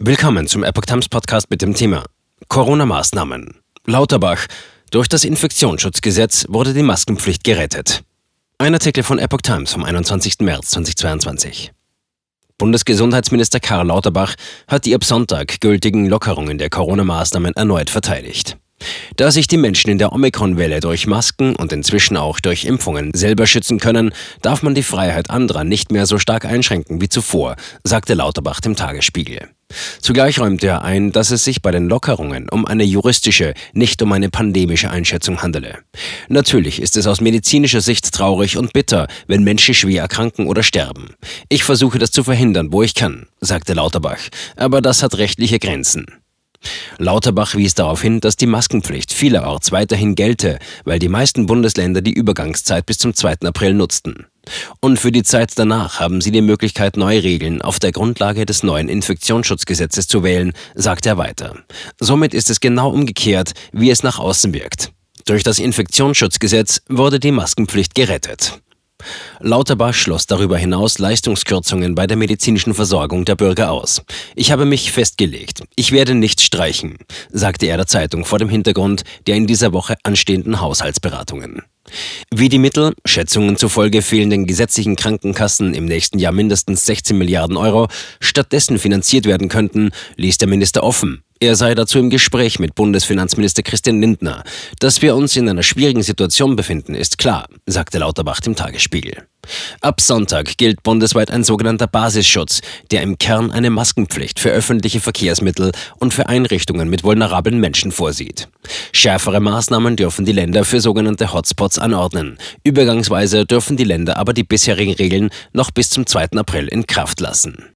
Willkommen zum Epoch Times Podcast mit dem Thema Corona-Maßnahmen. Lauterbach. Durch das Infektionsschutzgesetz wurde die Maskenpflicht gerettet. Ein Artikel von Epoch Times vom 21. März 2022. Bundesgesundheitsminister Karl Lauterbach hat die ab Sonntag gültigen Lockerungen der Corona-Maßnahmen erneut verteidigt. Da sich die Menschen in der Omikron-Welle durch Masken und inzwischen auch durch Impfungen selber schützen können, darf man die Freiheit anderer nicht mehr so stark einschränken wie zuvor, sagte Lauterbach dem Tagesspiegel. Zugleich räumte er ein, dass es sich bei den Lockerungen um eine juristische, nicht um eine pandemische Einschätzung handele. Natürlich ist es aus medizinischer Sicht traurig und bitter, wenn Menschen schwer erkranken oder sterben. Ich versuche das zu verhindern, wo ich kann, sagte Lauterbach, aber das hat rechtliche Grenzen. Lauterbach wies darauf hin, dass die Maskenpflicht vielerorts weiterhin gelte, weil die meisten Bundesländer die Übergangszeit bis zum 2. April nutzten. Und für die Zeit danach haben sie die Möglichkeit, neue Regeln auf der Grundlage des neuen Infektionsschutzgesetzes zu wählen, sagt er weiter. Somit ist es genau umgekehrt, wie es nach außen wirkt. Durch das Infektionsschutzgesetz wurde die Maskenpflicht gerettet. Lauterbach schloss darüber hinaus Leistungskürzungen bei der medizinischen Versorgung der Bürger aus. Ich habe mich festgelegt. Ich werde nicht streichen, sagte er der Zeitung vor dem Hintergrund der in dieser Woche anstehenden Haushaltsberatungen. Wie die Mittel, Schätzungen zufolge fehlenden gesetzlichen Krankenkassen im nächsten Jahr mindestens 16 Milliarden Euro, stattdessen finanziert werden könnten, ließ der Minister offen. Er sei dazu im Gespräch mit Bundesfinanzminister Christian Lindner. Dass wir uns in einer schwierigen Situation befinden, ist klar, sagte Lauterbach dem Tagesspiegel. Ab Sonntag gilt bundesweit ein sogenannter Basisschutz, der im Kern eine Maskenpflicht für öffentliche Verkehrsmittel und für Einrichtungen mit vulnerablen Menschen vorsieht. Schärfere Maßnahmen dürfen die Länder für sogenannte Hotspots anordnen. Übergangsweise dürfen die Länder aber die bisherigen Regeln noch bis zum 2. April in Kraft lassen.